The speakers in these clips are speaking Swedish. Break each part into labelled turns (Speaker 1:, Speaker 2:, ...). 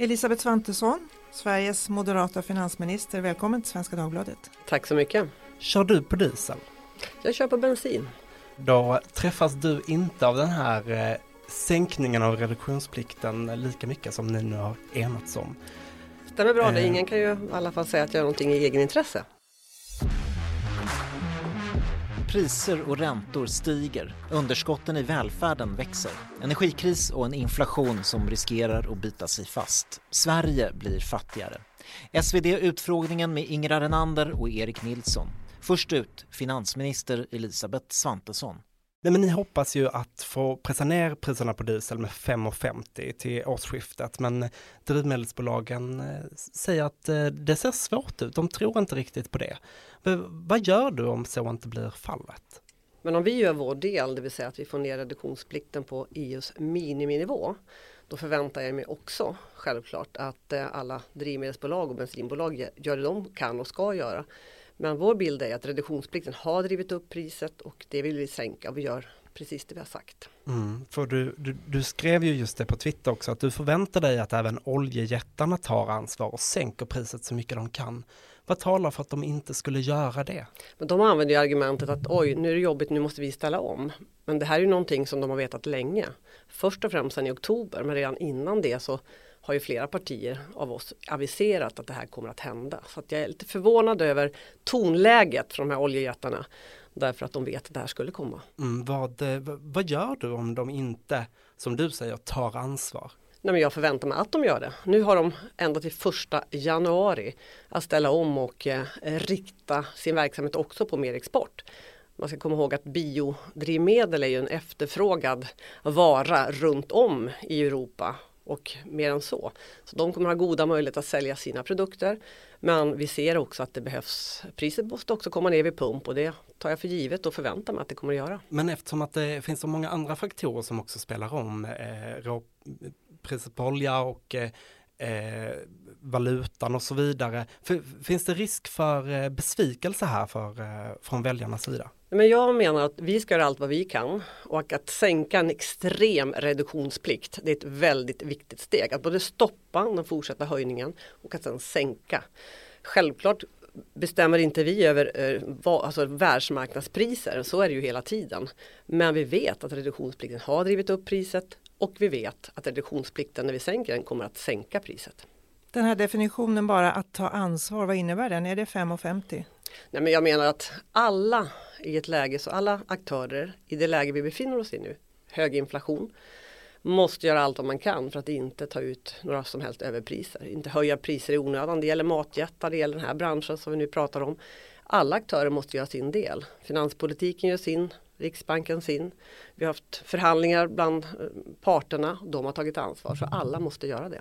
Speaker 1: Elisabeth Svantesson, Sveriges moderata finansminister. Välkommen till Svenska Dagbladet.
Speaker 2: Tack så mycket.
Speaker 3: Kör du på diesel?
Speaker 2: Jag kör på bensin.
Speaker 3: Då träffas du inte av den här eh, sänkningen av reduktionsplikten lika mycket som ni nu har enats om.
Speaker 2: Stämmer bra det. Ingen kan ju i alla fall säga att jag gör någonting i egenintresse.
Speaker 4: Priser och räntor stiger, underskotten i välfärden växer, energikris och en inflation som riskerar att bita sig fast. Sverige blir fattigare. SvD-utfrågningen med Ingrid Renander och Erik Nilsson. Först ut finansminister Elisabeth Svantesson.
Speaker 3: Nej, men ni hoppas ju att få pressa ner priserna på diesel med 5,50 till årsskiftet men drivmedelsbolagen eh, säger att eh, det ser svårt ut. De tror inte riktigt på det. Vad gör du om så inte blir fallet?
Speaker 2: Men om vi gör vår del, det vill säga att vi får ner reduktionsplikten på EUs miniminivå då förväntar jag mig också självklart att eh, alla drivmedelsbolag och bensinbolag gör det de kan och ska göra men vår bild är att reduktionsplikten har drivit upp priset och det vill vi sänka och vi gör precis det vi har sagt.
Speaker 3: Mm, för du, du, du, skrev ju just det på Twitter också att du förväntar dig att även oljejättarna tar ansvar och sänker priset så mycket de kan. Vad talar för att de inte skulle göra det?
Speaker 2: Men de använder ju argumentet att oj, nu är det jobbigt, nu måste vi ställa om. Men det här är ju någonting som de har vetat länge. Först och främst sedan i oktober, men redan innan det så har ju flera partier av oss aviserat att det här kommer att hända. Så att jag är lite förvånad över tonläget från de här oljejättarna. Därför att de vet att det här skulle komma.
Speaker 3: Mm, vad, eh, vad gör du om de inte, som du säger, tar ansvar?
Speaker 2: Nej, men jag förväntar mig att de gör det. Nu har de ända till första januari att ställa om och eh, rikta sin verksamhet också på mer export. Man ska komma ihåg att biodrivmedel är ju en efterfrågad vara runt om i Europa och mer än så. Så de kommer ha goda möjligheter att sälja sina produkter. Men vi ser också att det behövs, priset måste också komma ner vid pump och det tar jag för givet och förväntar mig att det kommer att göra.
Speaker 3: Men eftersom att det finns så många andra faktorer som också spelar om, eh, priset på olja och eh, eh, valutan och så vidare. För, finns det risk för eh, besvikelse här för, eh, från väljarnas sida?
Speaker 2: Men jag menar att vi ska göra allt vad vi kan och att sänka en extrem reduktionsplikt det är ett väldigt viktigt steg. Att både stoppa den fortsatta höjningen och att sedan sänka. Självklart bestämmer inte vi över eh, alltså världsmarknadspriser, så är det ju hela tiden. Men vi vet att reduktionsplikten har drivit upp priset och vi vet att reduktionsplikten när vi sänker den kommer att sänka priset.
Speaker 1: Den här definitionen bara att ta ansvar, vad innebär den? Är det 5,50?
Speaker 2: Nej men jag menar att alla i ett läge, så alla aktörer i det läge vi befinner oss i nu, hög inflation, måste göra allt vad man kan för att inte ta ut några som helst överpriser. Inte höja priser i onödan. Det gäller matjättar, det gäller den här branschen som vi nu pratar om. Alla aktörer måste göra sin del. Finanspolitiken gör sin, Riksbanken sin. Vi har haft förhandlingar bland eh, parterna. De har tagit ansvar så alla måste göra det.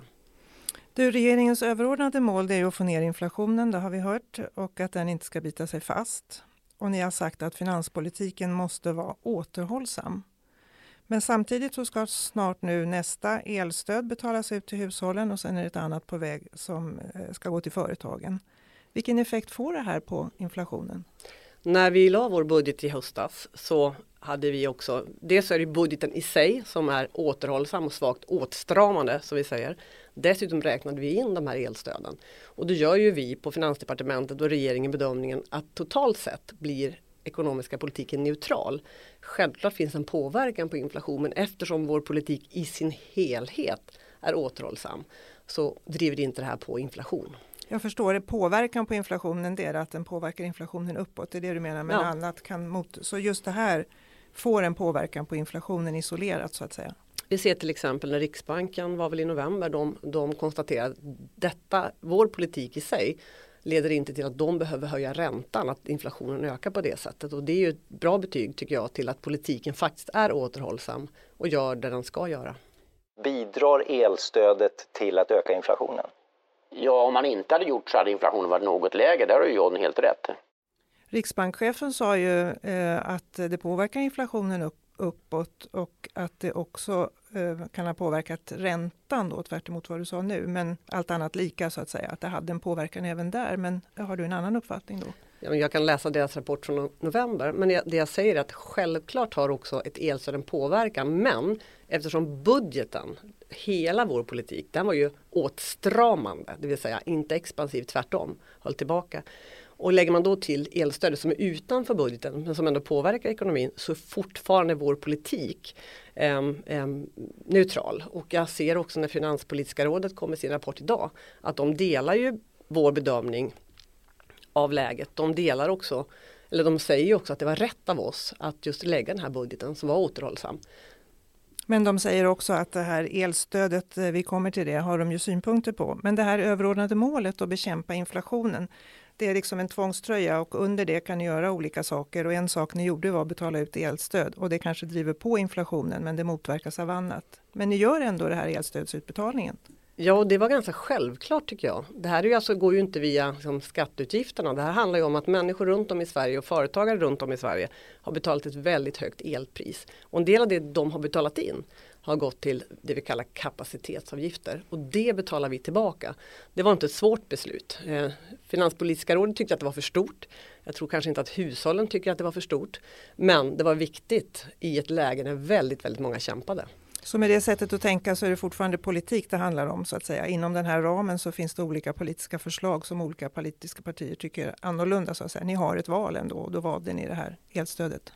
Speaker 1: Du, regeringens överordnade mål är att få ner inflationen, det har vi hört, och att den inte ska bita sig fast. Och ni har sagt att finanspolitiken måste vara återhållsam. Men samtidigt så ska snart nu nästa elstöd betalas ut till hushållen och sen är det ett annat på väg som eh, ska gå till företagen. Vilken effekt får det här på inflationen?
Speaker 2: När vi la vår budget i höstas så hade vi också, dels är det budgeten i sig som är återhållsam och svagt åtstramande som vi säger. Dessutom räknade vi in de här elstöden. Och då gör ju vi på Finansdepartementet och regeringen bedömningen att totalt sett blir ekonomiska politiken neutral. Självklart finns en påverkan på inflationen eftersom vår politik i sin helhet är återhållsam så driver inte det här på inflation.
Speaker 1: Jag förstår det. Påverkan på inflationen det är att den påverkar inflationen uppåt. Det är det du menar. Men ja. annat kan mot... Så just det här får en påverkan på inflationen isolerat så att säga.
Speaker 2: Vi ser till exempel när Riksbanken var väl i november, de, de konstaterade att detta, vår politik i sig leder inte till att de behöver höja räntan, att inflationen ökar på det sättet. Och det är ju ett bra betyg tycker jag till att politiken faktiskt är återhållsam och gör det den ska göra.
Speaker 5: Bidrar elstödet till att öka inflationen?
Speaker 6: Ja, om man inte hade gjort så hade inflationen varit något lägre. Där har ju John helt rätt.
Speaker 1: Riksbankschefen sa ju eh, att det påverkar inflationen upp, uppåt och att det också eh, kan ha påverkat räntan då tvärt vad du sa nu. Men allt annat lika så att säga, att det hade en påverkan även där. Men har du en annan uppfattning då?
Speaker 2: Ja, jag kan läsa deras rapport från november. Men det jag säger är att självklart har också ett elstöd en påverkan. Men eftersom budgeten hela vår politik, den var ju åtstramande, det vill säga inte expansiv, tvärtom, höll tillbaka. Och lägger man då till elstödet som är utanför budgeten men som ändå påverkar ekonomin så är fortfarande vår politik eh, eh, neutral. Och jag ser också när Finanspolitiska rådet kom med sin rapport idag att de delar ju vår bedömning av läget. De delar också, eller de säger också att det var rätt av oss att just lägga den här budgeten som var återhållsam.
Speaker 1: Men de säger också att det här elstödet, eh, vi kommer till det, har de ju synpunkter på. Men det här överordnade målet att bekämpa inflationen, det är liksom en tvångströja och under det kan ni göra olika saker och en sak ni gjorde var att betala ut elstöd och det kanske driver på inflationen men det motverkas av annat. Men ni gör ändå det här elstödsutbetalningen.
Speaker 2: Ja, det var ganska självklart tycker jag. Det här är ju alltså, går ju inte via liksom, skatteutgifterna. Det här handlar ju om att människor runt om i Sverige och företagare runt om i Sverige har betalat ett väldigt högt elpris. Och en del av det de har betalat in har gått till det vi kallar kapacitetsavgifter och det betalar vi tillbaka. Det var inte ett svårt beslut. Eh, Finanspolitiska rådet tyckte att det var för stort. Jag tror kanske inte att hushållen tycker att det var för stort. Men det var viktigt i ett läge när väldigt, väldigt många kämpade.
Speaker 1: Så med det sättet att tänka så är det fortfarande politik det handlar om så att säga. Inom den här ramen så finns det olika politiska förslag som olika politiska partier tycker annorlunda så att säga. Ni har ett val ändå och då valde ni det här elstödet.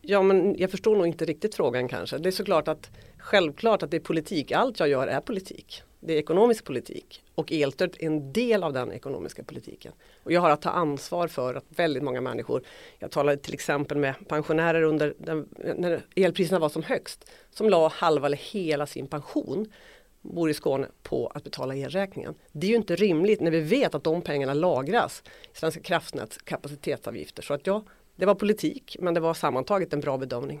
Speaker 2: Ja men jag förstår nog inte riktigt frågan kanske. Det är såklart att självklart att det är politik. Allt jag gör är politik. Det är ekonomisk politik och elstödet är en del av den ekonomiska politiken. Och jag har att ta ansvar för att väldigt många människor, jag talade till exempel med pensionärer under den, när elpriserna var som högst, som la halva eller hela sin pension bor i Skåne på att betala elräkningen. Det är ju inte rimligt när vi vet att de pengarna lagras i Svenska kraftnäts kapacitetsavgifter. Så att ja, det var politik men det var sammantaget en bra bedömning.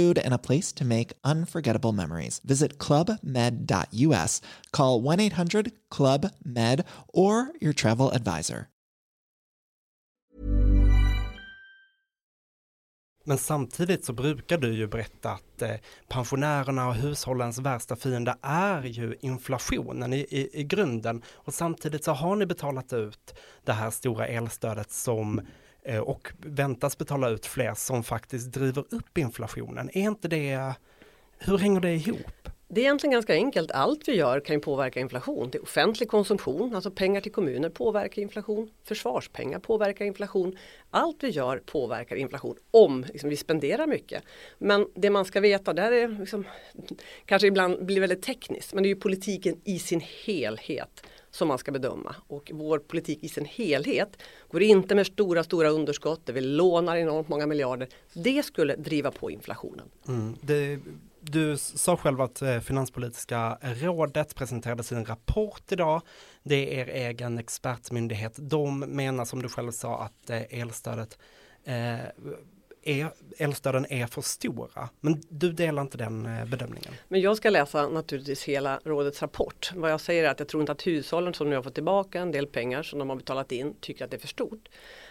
Speaker 7: food, and a place to make unforgettable memories. Visit clubmed.us, call 1 800 Club Med, or your travel advisor.
Speaker 3: Men samtidigt så brukar du ju berätta att eh, pensionärerna och hushållens värsta fiende är ju inflationen i, i, i grunden. Och samtidigt så har ni betalat ut det här stora elstödet som Eh, Eh, och väntas betala ut fler som faktiskt driver upp inflationen. Är inte det, hur hänger det ihop?
Speaker 2: Det är egentligen ganska enkelt. Allt vi gör kan ju påverka inflation. Det är offentlig konsumtion, alltså pengar till kommuner påverkar inflation. Försvarspengar påverkar inflation. Allt vi gör påverkar inflation om liksom, vi spenderar mycket. Men det man ska veta, det är liksom, kanske ibland blir väldigt tekniskt, men det är ju politiken i sin helhet som man ska bedöma. Och vår politik i sin helhet går inte med stora, stora underskott där vi lånar enormt många miljarder. Det skulle driva på inflationen.
Speaker 3: Mm. Det, du sa själv att eh, Finanspolitiska rådet presenterade sin rapport idag. Det är er egen expertmyndighet. De menar som du själv sa att eh, elstödet eh, är, elstöden är för stora. Men du delar inte den eh, bedömningen?
Speaker 2: Men jag ska läsa naturligtvis hela rådets rapport. Vad jag säger är att jag tror inte att hushållen som nu har fått tillbaka en del pengar som de har betalat in tycker att det är för stort.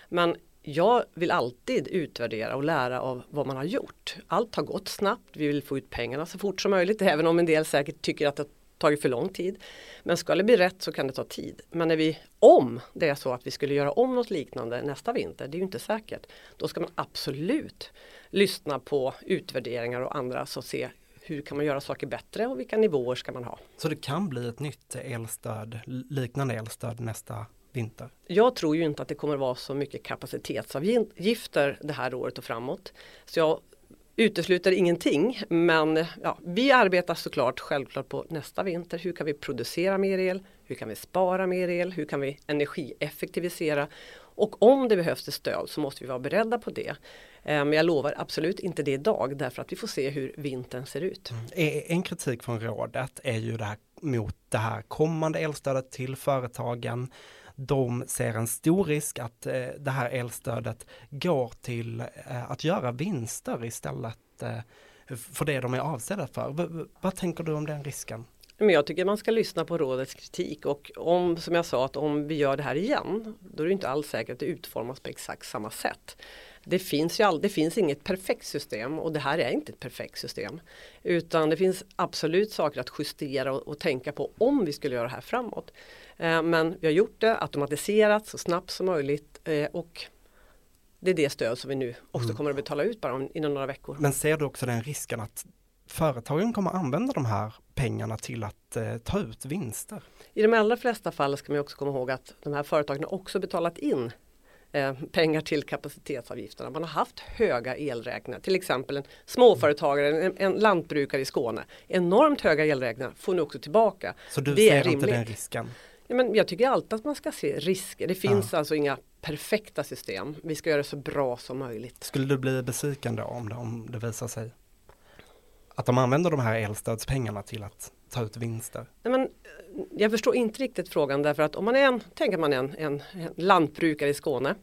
Speaker 2: Men jag vill alltid utvärdera och lära av vad man har gjort. Allt har gått snabbt, vi vill få ut pengarna så fort som möjligt, även om en del säkert tycker att det tagit för lång tid. Men ska det bli rätt så kan det ta tid. Men när vi, om det är så att vi skulle göra om något liknande nästa vinter, det är ju inte säkert, då ska man absolut lyssna på utvärderingar och andra så se hur kan man göra saker bättre och vilka nivåer ska man ha.
Speaker 3: Så det kan bli ett nytt elstöd, liknande elstöd nästa vinter?
Speaker 2: Jag tror ju inte att det kommer vara så mycket kapacitetsavgifter det här året och framåt. Så jag utesluter ingenting men ja, vi arbetar såklart självklart på nästa vinter. Hur kan vi producera mer el? Hur kan vi spara mer el? Hur kan vi energieffektivisera? Och om det behövs ett stöd så måste vi vara beredda på det. Eh, men jag lovar absolut inte det idag därför att vi får se hur vintern ser ut.
Speaker 3: Mm. Eh, en kritik från rådet är ju det här mot det här kommande elstödet till företagen de ser en stor risk att eh, det här elstödet går till eh, att göra vinster istället. Eh, för det de är avsedda för. V vad tänker du om den risken?
Speaker 2: Men jag tycker man ska lyssna på rådets kritik och om, som jag sa, att om vi gör det här igen, då är det inte alls säkert att det utformas på exakt samma sätt. Det finns, ju all, det finns inget perfekt system och det här är inte ett perfekt system. Utan det finns absolut saker att justera och, och tänka på om vi skulle göra det här framåt. Eh, men vi har gjort det automatiserat så snabbt som möjligt eh, och det är det stöd som vi nu också mm. kommer att betala ut bara inom några veckor.
Speaker 3: Men ser du också den risken att företagen kommer använda de här pengarna till att eh, ta ut vinster?
Speaker 2: I de allra flesta fall ska man också komma ihåg att de här företagen har också betalat in eh, pengar till kapacitetsavgifterna. Man har haft höga elräkningar, till exempel en småföretagare, en, en lantbrukare i Skåne. Enormt höga elräkningar får nu också tillbaka.
Speaker 3: Så du det ser inte den risken?
Speaker 2: Ja, men jag tycker alltid att man ska se risker. Det finns ja. alltså inga perfekta system. Vi ska göra det så bra som möjligt.
Speaker 3: Skulle du bli besviken då om det, om det visar sig att de använder de här elstödspengarna till att ta ut vinster?
Speaker 2: Nej, men, jag förstår inte riktigt frågan därför att om man är en, tänker man en, en, en lantbrukare i Skåne.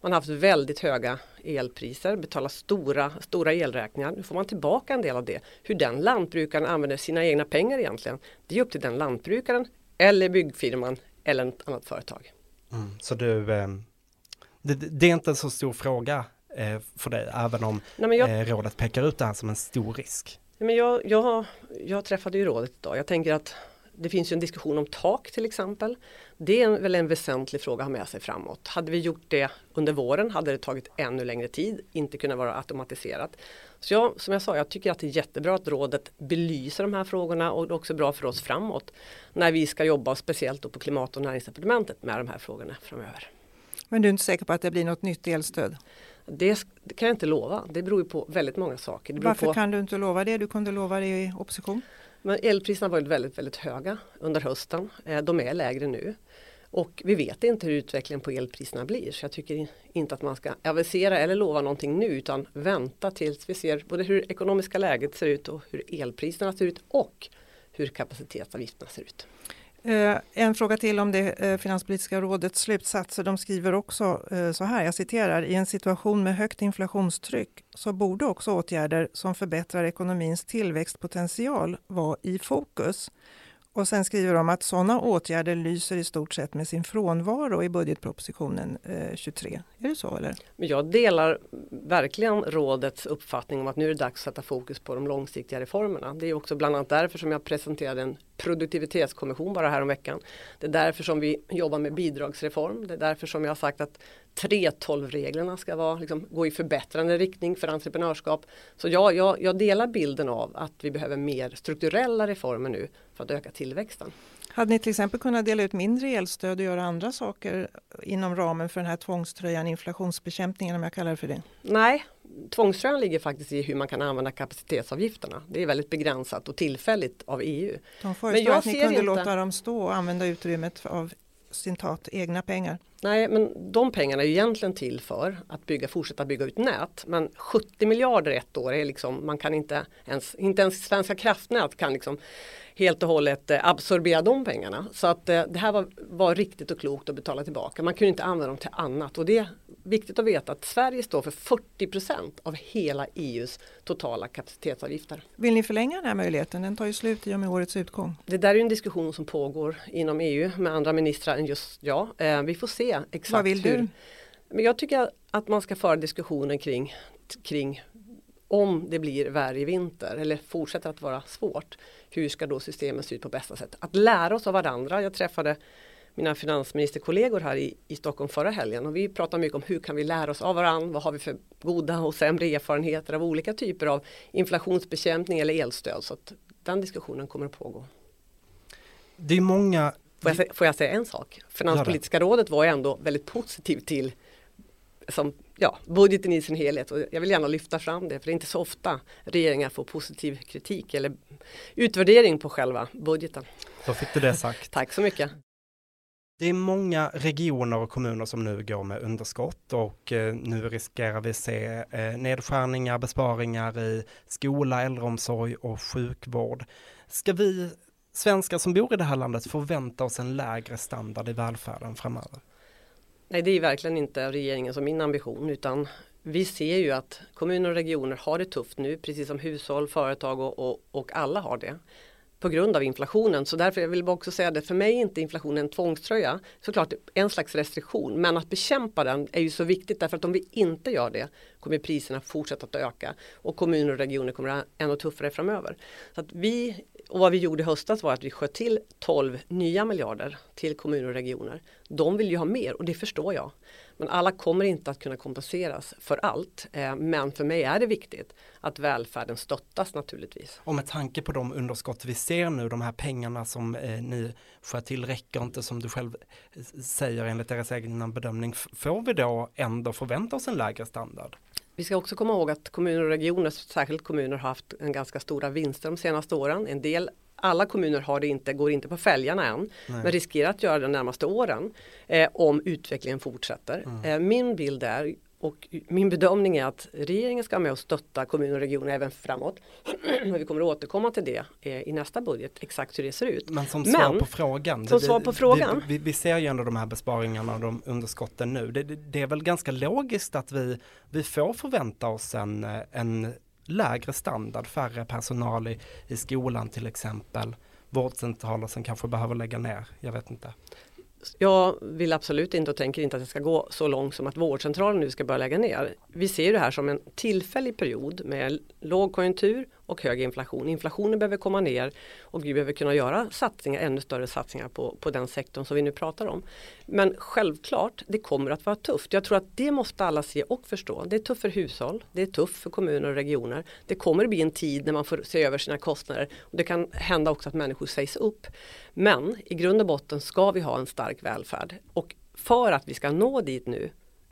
Speaker 2: Man har haft väldigt höga elpriser, betalar stora, stora elräkningar. Nu får man tillbaka en del av det. Hur den lantbrukaren använder sina egna pengar egentligen. Det är upp till den lantbrukaren eller byggfirman eller ett annat företag.
Speaker 3: Mm, så du, eh, det, det, är inte en så stor fråga eh, för dig, även om Nej, jag, eh, rådet pekar ut det här som en stor risk?
Speaker 2: Men jag, jag, jag träffade ju rådet idag. Jag tänker att det finns ju en diskussion om tak till exempel. Det är väl en väsentlig fråga att ha med sig framåt. Hade vi gjort det under våren hade det tagit ännu längre tid, inte kunnat vara automatiserat. Så jag, som jag sa, jag tycker att det är jättebra att rådet belyser de här frågorna och det är också bra för oss framåt när vi ska jobba speciellt på klimat och näringsdepartementet med de här frågorna framöver.
Speaker 1: Men du är inte säker på att det blir något nytt elstöd?
Speaker 2: Det, det kan jag inte lova. Det beror ju på väldigt många saker.
Speaker 1: Varför
Speaker 2: på...
Speaker 1: kan du inte lova det? Du kunde lova det i opposition.
Speaker 2: Men elpriserna har varit väldigt, väldigt höga under hösten. Eh, de är lägre nu. Och vi vet inte hur utvecklingen på elpriserna blir. Så jag tycker inte att man ska avisera eller lova någonting nu utan vänta tills vi ser både hur ekonomiska läget ser ut och hur elpriserna ser ut och hur kapacitetsavgifterna ser ut.
Speaker 1: Eh, en fråga till om det eh, Finanspolitiska rådets slutsatser. De skriver också eh, så här, jag citerar, i en situation med högt inflationstryck så borde också åtgärder som förbättrar ekonomins tillväxtpotential vara i fokus. Och sen skriver de att sådana åtgärder lyser i stort sett med sin frånvaro i budgetpropositionen eh, 23. Är det så eller?
Speaker 2: Jag delar verkligen rådets uppfattning om att nu är det dags att sätta fokus på de långsiktiga reformerna. Det är också bland annat därför som jag presenterade en produktivitetskommission bara häromveckan. Det är därför som vi jobbar med bidragsreform. Det är därför som jag har sagt att 3.12-reglerna ska vara, liksom, gå i förbättrande riktning för entreprenörskap. Så ja, jag, jag delar bilden av att vi behöver mer strukturella reformer nu för att öka tillväxten.
Speaker 1: Hade ni till exempel kunnat dela ut mindre elstöd och göra andra saker inom ramen för den här tvångströjan, inflationsbekämpningen om jag kallar det för det?
Speaker 2: Nej, tvångströjan ligger faktiskt i hur man kan använda kapacitetsavgifterna. Det är väldigt begränsat och tillfälligt av EU.
Speaker 1: De föreslår att ni kunde inte... låta dem stå och använda utrymmet av citat egna pengar.
Speaker 2: Nej, men de pengarna är egentligen till för att bygga, fortsätta bygga ut nät. Men 70 miljarder ett år är liksom, man kan inte ens, inte ens Svenska kraftnät kan liksom helt och hållet eh, absorbera de pengarna. Så att eh, det här var, var riktigt och klokt att betala tillbaka. Man kunde inte använda dem till annat och det viktigt att veta att Sverige står för 40% av hela EUs totala kapacitetsavgifter.
Speaker 1: Vill ni förlänga den här möjligheten? Den tar ju slut i och med årets utgång.
Speaker 2: Det där är en diskussion som pågår inom EU med andra ministrar än just jag. Eh, vi får se exakt
Speaker 1: Vad vill
Speaker 2: hur.
Speaker 1: Du?
Speaker 2: Men jag tycker att man ska föra diskussionen kring, kring om det blir värre i vinter eller fortsätter att vara svårt. Hur ska då systemet se ut på bästa sätt? Att lära oss av varandra. Jag träffade mina finansministerkollegor här i, i Stockholm förra helgen och vi pratade mycket om hur kan vi lära oss av varandra, vad har vi för goda och sämre erfarenheter av olika typer av inflationsbekämpning eller elstöd. Så att den diskussionen kommer att pågå.
Speaker 3: Det är många
Speaker 2: Får jag, får jag säga en sak? Finanspolitiska rådet var ändå väldigt positiv till som, ja, budgeten i sin helhet och jag vill gärna lyfta fram det för det är inte så ofta regeringar får positiv kritik eller utvärdering på själva budgeten.
Speaker 3: Då fick du det sagt.
Speaker 2: Tack så mycket.
Speaker 3: Det är många regioner och kommuner som nu går med underskott och eh, nu riskerar vi se eh, nedskärningar, besparingar i skola, äldreomsorg och sjukvård. Ska vi svenskar som bor i det här landet förvänta oss en lägre standard i välfärden framöver?
Speaker 2: Nej, det är verkligen inte regeringens och min ambition utan vi ser ju att kommuner och regioner har det tufft nu, precis som hushåll, företag och, och, och alla har det på grund av inflationen. Så därför vill jag också säga det, för mig är inte inflationen en tvångströja. Såklart en slags restriktion, men att bekämpa den är ju så viktigt därför att om vi inte gör det kommer priserna fortsätta att öka och kommuner och regioner kommer att ha ännu tuffare framöver. Så att vi, och vad vi gjorde i höstas var att vi sköt till 12 nya miljarder till kommuner och regioner. De vill ju ha mer och det förstår jag. Men alla kommer inte att kunna kompenseras för allt. Eh, men för mig är det viktigt att välfärden stöttas naturligtvis.
Speaker 3: Och med tanke på de underskott vi ser nu, de här pengarna som eh, ni sköt till räcker inte som du själv eh, säger enligt deras egen bedömning. Får vi då ändå förvänta oss en lägre standard?
Speaker 2: Vi ska också komma ihåg att kommuner och regioner, särskilt kommuner, har haft en ganska stora vinster de senaste åren. En del alla kommuner har det inte, går inte på fälgarna än, Nej. men riskerar att göra det de närmaste åren eh, om utvecklingen fortsätter. Mm. Eh, min bild är och min bedömning är att regeringen ska med och stötta kommuner och regioner även framåt. vi kommer att återkomma till det eh, i nästa budget, exakt hur det ser ut.
Speaker 3: Men som svar Men, på frågan.
Speaker 2: Som svar på frågan.
Speaker 3: Vi, vi, vi, ser ju ändå de här besparingarna och de underskotten nu. Det, det, det, är väl ganska logiskt att vi, vi får förvänta oss en, eh, en lägre standard, färre personal i, i skolan till exempel. Vårdcentraler som kanske behöver lägga ner, jag vet inte.
Speaker 2: Jag vill absolut inte och tänker inte att det ska gå så långt som att vårdcentralen nu ska börja lägga ner. Vi ser det här som en tillfällig period med lågkonjunktur och hög inflation. Inflationen behöver komma ner och vi behöver kunna göra satsningar, ännu större satsningar på, på den sektorn som vi nu pratar om. Men självklart, det kommer att vara tufft. Jag tror att det måste alla se och förstå. Det är tufft för hushåll, det är tufft för kommuner och regioner. Det kommer att bli en tid när man får se över sina kostnader. Och det kan hända också att människor sägs upp. Men i grund och botten ska vi ha en stark välfärd. Och för att vi ska nå dit nu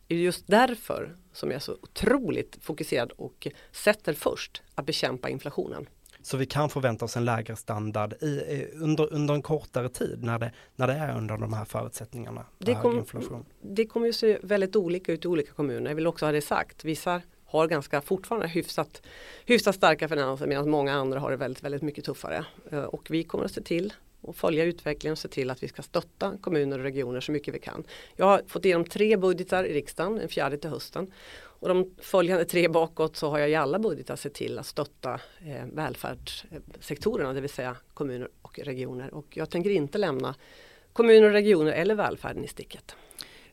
Speaker 2: är just därför som jag är så otroligt fokuserad och sätter först att bekämpa inflationen.
Speaker 3: Så vi kan förvänta oss en lägre standard i, under, under en kortare tid när det, när det är under de här förutsättningarna?
Speaker 2: Det, kom, det kommer ju se väldigt olika ut i olika kommuner. Jag vill också ha det sagt. Vissa har ganska fortfarande hyfsat, hyfsat starka finanser medan många andra har det väldigt, väldigt mycket tuffare. Eh, och vi kommer att se till och följa utvecklingen och se till att vi ska stötta kommuner och regioner så mycket vi kan. Jag har fått igenom tre budgetar i riksdagen, en fjärde till hösten. Och de följande tre bakåt så har jag i alla budgetar sett till att stötta eh, välfärdssektorerna, det vill säga kommuner och regioner. Och jag tänker inte lämna kommuner och regioner eller välfärden i sticket.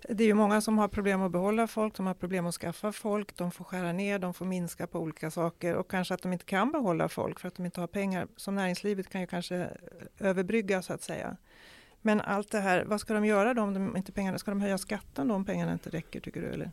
Speaker 1: Det är ju många som har problem att behålla folk, de har problem att skaffa folk. De får skära ner, de får minska på olika saker och kanske att de inte kan behålla folk för att de inte har pengar. Som näringslivet kan ju kanske eh, överbrygga så att säga. Men allt det här, vad ska de göra då om de inte pengarna, ska de höja skatten då om pengarna inte räcker tycker du? Eller?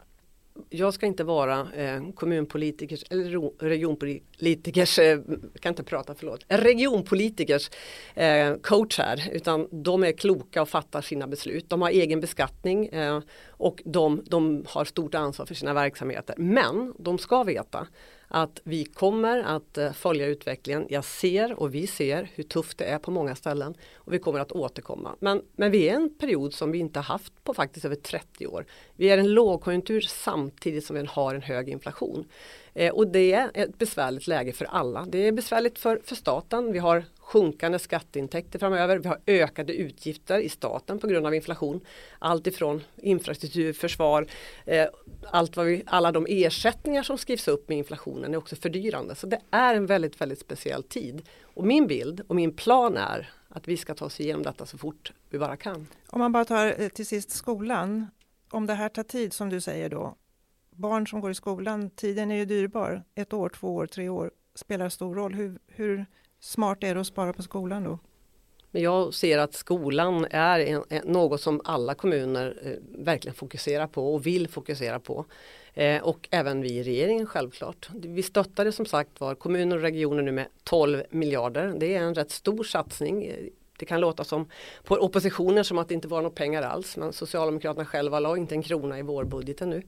Speaker 2: Jag ska inte vara eh, kommunpolitikers eller regionpolitikers, eh, kan inte prata förlåt, regionpolitikers eh, coach här utan de är kloka och fattar sina beslut. De har egen beskattning eh, och de, de har stort ansvar för sina verksamheter. Men de ska veta att vi kommer att eh, följa utvecklingen. Jag ser och vi ser hur tufft det är på många ställen och vi kommer att återkomma. Men, men vi är en period som vi inte haft på faktiskt över 30 år. Vi är en lågkonjunktur samtidigt som vi har en hög inflation. Eh, och det är ett besvärligt läge för alla. Det är besvärligt för, för staten. Vi har sjunkande skatteintäkter framöver. Vi har ökade utgifter i staten på grund av inflation. Allt ifrån infrastruktur, försvar, eh, allt vad vi, alla de ersättningar som skrivs upp med inflationen är också fördyrande. Så det är en väldigt, väldigt speciell tid. Och min bild och min plan är att vi ska ta oss igenom detta så fort vi bara kan.
Speaker 1: Om man bara tar eh, till sist skolan. Om det här tar tid som du säger då. Barn som går i skolan, tiden är ju dyrbar. Ett år, två år, tre år spelar stor roll. Hur, hur smart är det att spara på skolan då?
Speaker 2: Men jag ser att skolan är en, en, något som alla kommuner eh, verkligen fokuserar på och vill fokusera på. Eh, och även vi i regeringen självklart. Vi stöttade som sagt var kommuner och regioner nu med 12 miljarder. Det är en rätt stor satsning det kan låta som på oppositionen som att det inte var några pengar alls men Socialdemokraterna själva la inte en krona i vårbudgeten nu.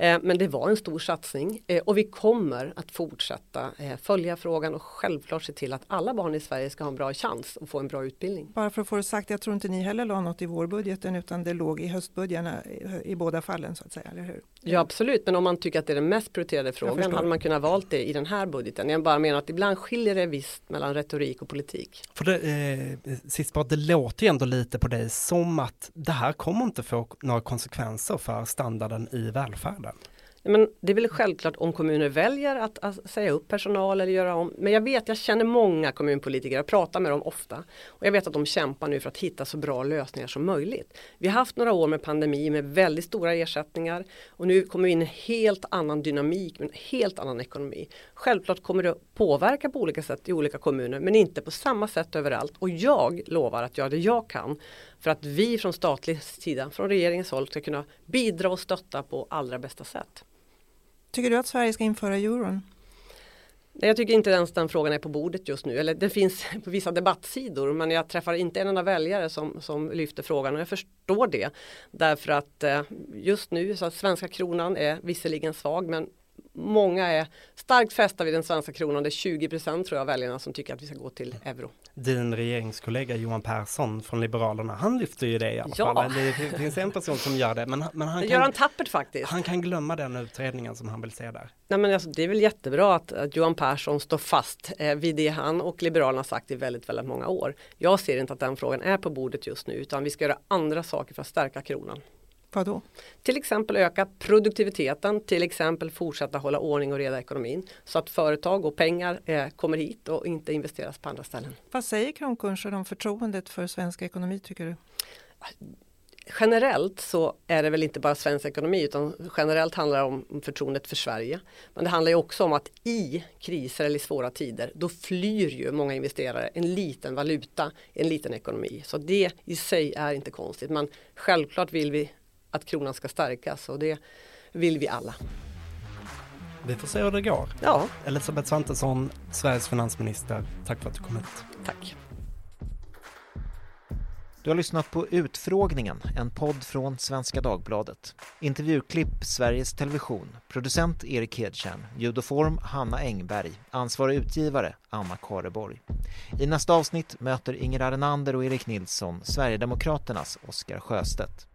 Speaker 2: Eh, men det var en stor satsning eh, och vi kommer att fortsätta eh, följa frågan och självklart se till att alla barn i Sverige ska ha en bra chans att få en bra utbildning.
Speaker 1: Bara för att få det sagt, jag tror inte ni heller la något i vårbudgeten utan det låg i höstbudgeterna i, i båda fallen så att säga, eller hur?
Speaker 2: Ja absolut, men om man tycker att det är den mest prioriterade frågan hade man kunnat valt det i den här budgeten. Jag bara menar att ibland skiljer det visst mellan retorik och politik.
Speaker 3: För det, eh, sist bara, det låter ju ändå lite på dig som att det här kommer inte få några konsekvenser för standarden i välfärden.
Speaker 2: Men det är väl självklart om kommuner väljer att, att, säga upp personal eller göra om. Men jag vet, jag känner många kommunpolitiker, jag pratar med dem ofta. Och jag vet att de kämpar nu för att hitta så bra lösningar som möjligt. Vi har haft några år med pandemi med väldigt stora ersättningar. Och nu kommer vi in i en helt annan dynamik, med en helt annan ekonomi. Självklart kommer det påverka på olika sätt i olika kommuner men inte på samma sätt överallt. Och jag lovar att göra det jag kan för att vi från statlig sida, från regeringens håll ska kunna bidra och stötta på allra bästa sätt.
Speaker 1: Tycker du att Sverige ska införa euron?
Speaker 2: Nej, jag tycker inte ens den frågan är på bordet just nu. Eller det finns på vissa debattsidor men jag träffar inte en enda väljare som, som lyfter frågan och jag förstår det. Därför att eh, just nu så att svenska kronan är visserligen svag men många är starkt fästa vid den svenska kronan. Det är 20% tror jag väljarna som tycker att vi ska gå till euro.
Speaker 3: Din regeringskollega Johan Persson från Liberalerna, han lyfter ju det i alla
Speaker 2: ja.
Speaker 3: fall. Det finns en person som gör det. Men, men han
Speaker 2: det
Speaker 3: kan,
Speaker 2: gör han tappert faktiskt.
Speaker 3: Han kan glömma den utredningen som han vill se där.
Speaker 2: Nej, men alltså, det är väl jättebra att, att Johan Persson står fast eh, vid det han och Liberalerna sagt i väldigt, väldigt många år. Jag ser inte att den frågan är på bordet just nu utan vi ska göra andra saker för att stärka kronan.
Speaker 1: Vadå?
Speaker 2: Till exempel öka produktiviteten, till exempel fortsätta hålla ordning och reda i ekonomin så att företag och pengar eh, kommer hit och inte investeras på andra ställen.
Speaker 1: Vad säger kronkursen om förtroendet för svensk ekonomi tycker du?
Speaker 2: Generellt så är det väl inte bara svensk ekonomi utan generellt handlar det om förtroendet för Sverige. Men det handlar ju också om att i kriser eller i svåra tider då flyr ju många investerare en liten valuta, en liten ekonomi. Så det i sig är inte konstigt men självklart vill vi att kronan ska stärkas och det vill vi alla.
Speaker 3: Vi får se hur det går.
Speaker 2: Ja.
Speaker 3: Elisabeth Svantesson, Sveriges finansminister, tack för att du kom hit.
Speaker 2: Tack.
Speaker 4: Du har lyssnat på Utfrågningen, en podd från Svenska Dagbladet. Intervjuklipp Sveriges Television, producent Erik Hedtjärn, ljud och form Hanna Engberg, ansvarig utgivare Anna Kareborg. I nästa avsnitt möter Inger Arenander och Erik Nilsson Sverigedemokraternas Oskar Sjöstedt.